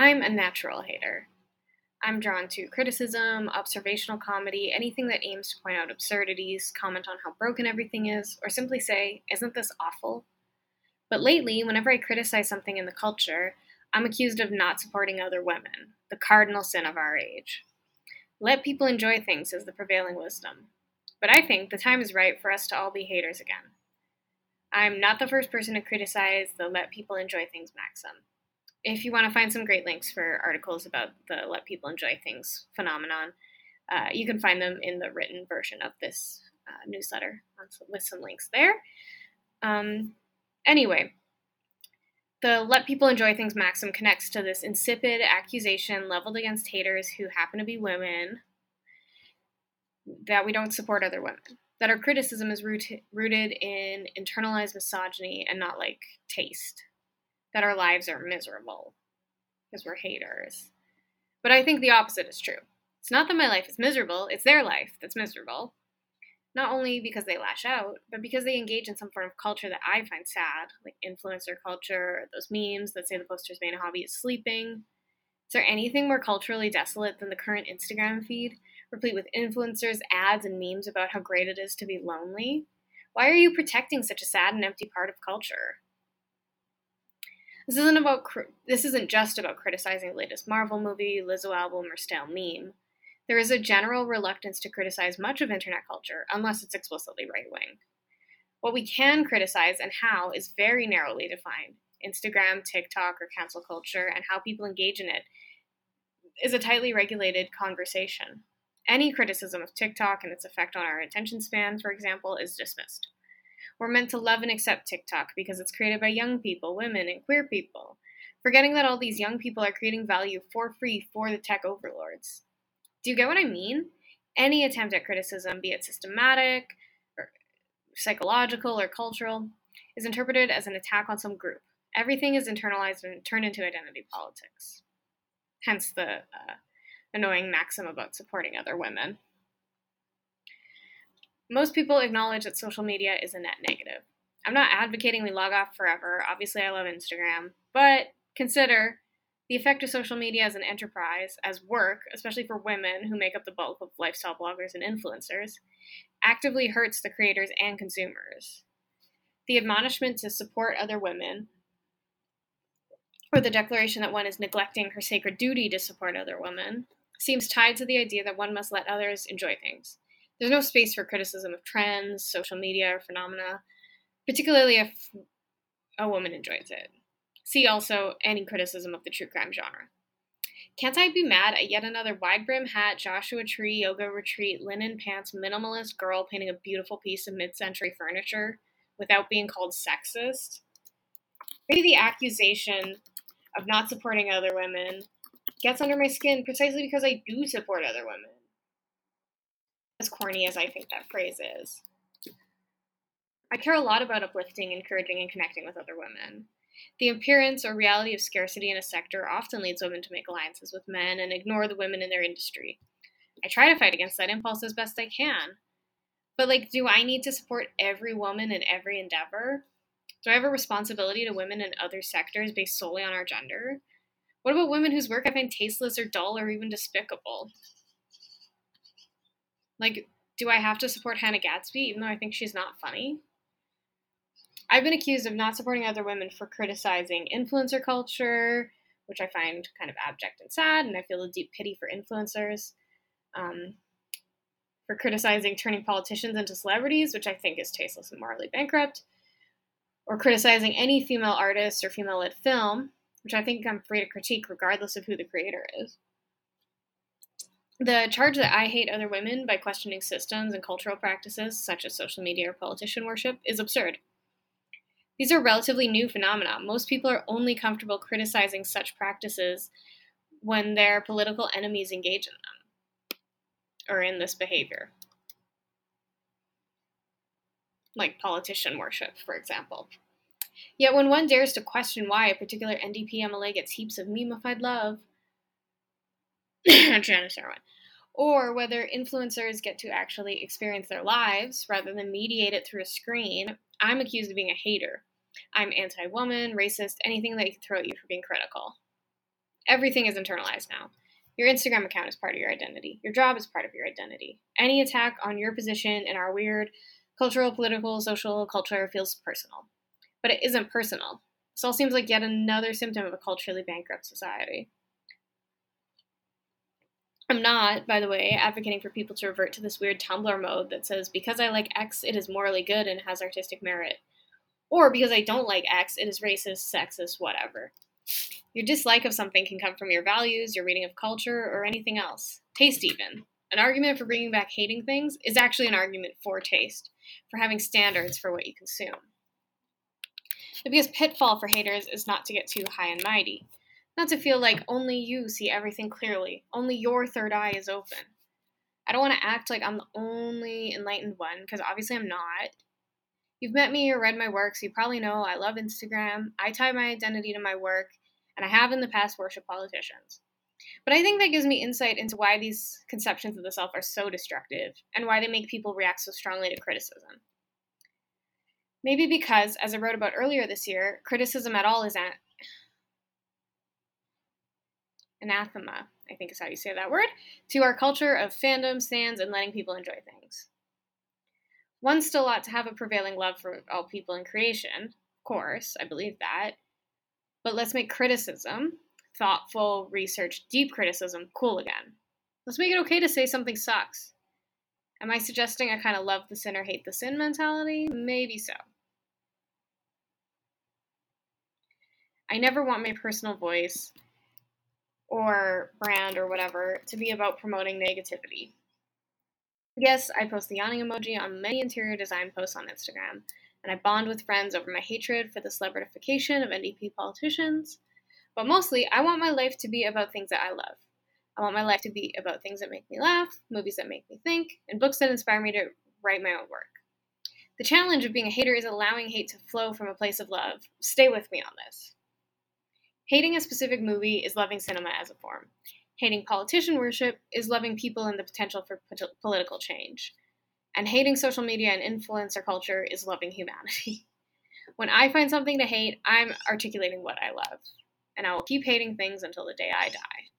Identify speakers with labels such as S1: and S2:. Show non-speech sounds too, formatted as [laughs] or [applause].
S1: I'm a natural hater. I'm drawn to criticism, observational comedy, anything that aims to point out absurdities, comment on how broken everything is, or simply say, Isn't this awful? But lately, whenever I criticize something in the culture, I'm accused of not supporting other women, the cardinal sin of our age. Let people enjoy things is the prevailing wisdom. But I think the time is right for us to all be haters again. I'm not the first person to criticize the let people enjoy things maxim. If you want to find some great links for articles about the let people enjoy things phenomenon, uh, you can find them in the written version of this uh, newsletter with some links there. Um, anyway, the let people enjoy things maxim connects to this insipid accusation leveled against haters who happen to be women that we don't support other women. That our criticism is root- rooted in internalized misogyny and not like taste. That our lives are miserable because we're haters. But I think the opposite is true. It's not that my life is miserable, it's their life that's miserable not only because they lash out, but because they engage in some form of culture that I find sad, like influencer culture, those memes that say the poster's main hobby is sleeping. Is there anything more culturally desolate than the current Instagram feed, replete with influencers, ads, and memes about how great it is to be lonely? Why are you protecting such a sad and empty part of culture? This isn't about this isn't just about criticizing the latest Marvel movie, Lizzo album, or stale meme. There is a general reluctance to criticize much of internet culture unless it's explicitly right wing. What we can criticize and how is very narrowly defined. Instagram, TikTok, or cancel culture, and how people engage in it is a tightly regulated conversation. Any criticism of TikTok and its effect on our attention span, for example, is dismissed. We're meant to love and accept TikTok because it's created by young people, women, and queer people, forgetting that all these young people are creating value for free for the tech overlords. Do you get what I mean? Any attempt at criticism, be it systematic or psychological or cultural, is interpreted as an attack on some group. Everything is internalized and turned into identity politics. Hence the uh, annoying maxim about supporting other women. Most people acknowledge that social media is a net negative. I'm not advocating we log off forever. Obviously, I love Instagram. But consider the effect of social media as an enterprise, as work, especially for women who make up the bulk of lifestyle bloggers and influencers, actively hurts the creators and consumers. The admonishment to support other women, or the declaration that one is neglecting her sacred duty to support other women, seems tied to the idea that one must let others enjoy things. There's no space for criticism of trends, social media, or phenomena, particularly if a woman enjoys it. See also any criticism of the true crime genre. Can't I be mad at yet another wide brim hat, Joshua Tree, yoga retreat, linen pants, minimalist girl painting a beautiful piece of mid century furniture without being called sexist? Maybe the accusation of not supporting other women gets under my skin precisely because I do support other women. As corny as I think that phrase is. I care a lot about uplifting, encouraging, and connecting with other women. The appearance or reality of scarcity in a sector often leads women to make alliances with men and ignore the women in their industry. I try to fight against that impulse as best I can. But, like, do I need to support every woman in every endeavor? Do I have a responsibility to women in other sectors based solely on our gender? What about women whose work I find tasteless or dull or even despicable? Like, do I have to support Hannah Gadsby even though I think she's not funny? I've been accused of not supporting other women for criticizing influencer culture, which I find kind of abject and sad, and I feel a deep pity for influencers. Um, for criticizing turning politicians into celebrities, which I think is tasteless and morally bankrupt, or criticizing any female artist or female led film, which I think I'm free to critique regardless of who the creator is. The charge that I hate other women by questioning systems and cultural practices, such as social media or politician worship, is absurd. These are relatively new phenomena. Most people are only comfortable criticizing such practices when their political enemies engage in them or in this behavior. Like politician worship, for example. Yet when one dares to question why a particular NDP MLA gets heaps of memeified love, [coughs] Janis Irwin, or whether influencers get to actually experience their lives rather than mediate it through a screen, I'm accused of being a hater I'm anti woman, racist, anything that can throw at you for being critical. Everything is internalized now. Your Instagram account is part of your identity. Your job is part of your identity. Any attack on your position in our weird cultural, political, social culture feels personal. But it isn't personal. This all seems like yet another symptom of a culturally bankrupt society. I'm not, by the way, advocating for people to revert to this weird Tumblr mode that says because I like X, it is morally good and has artistic merit. Or because I don't like X, it is racist, sexist, whatever. Your dislike of something can come from your values, your reading of culture, or anything else. Taste, even. An argument for bringing back hating things is actually an argument for taste, for having standards for what you consume. The biggest pitfall for haters is not to get too high and mighty. Not to feel like only you see everything clearly, only your third eye is open. I don't want to act like I'm the only enlightened one, because obviously I'm not. You've met me or read my work, so you probably know I love Instagram. I tie my identity to my work, and I have in the past worshiped politicians. But I think that gives me insight into why these conceptions of the self are so destructive and why they make people react so strongly to criticism. Maybe because, as I wrote about earlier this year, criticism at all is anathema, I think is how you say that word, to our culture of fandom, stands, and letting people enjoy things. One still ought to have a prevailing love for all people in creation, of course, I believe that. But let's make criticism, thoughtful, research, deep criticism, cool again. Let's make it okay to say something sucks. Am I suggesting I kind of love the sinner, hate the sin mentality? Maybe so. I never want my personal voice or brand or whatever to be about promoting negativity. Yes, I post the yawning emoji on many interior design posts on Instagram, and I bond with friends over my hatred for the celebritification of NDP politicians. But mostly, I want my life to be about things that I love. I want my life to be about things that make me laugh, movies that make me think, and books that inspire me to write my own work. The challenge of being a hater is allowing hate to flow from a place of love. Stay with me on this. Hating a specific movie is loving cinema as a form. Hating politician worship is loving people and the potential for political change. And hating social media and influencer culture is loving humanity. [laughs] when I find something to hate, I'm articulating what I love. And I will keep hating things until the day I die.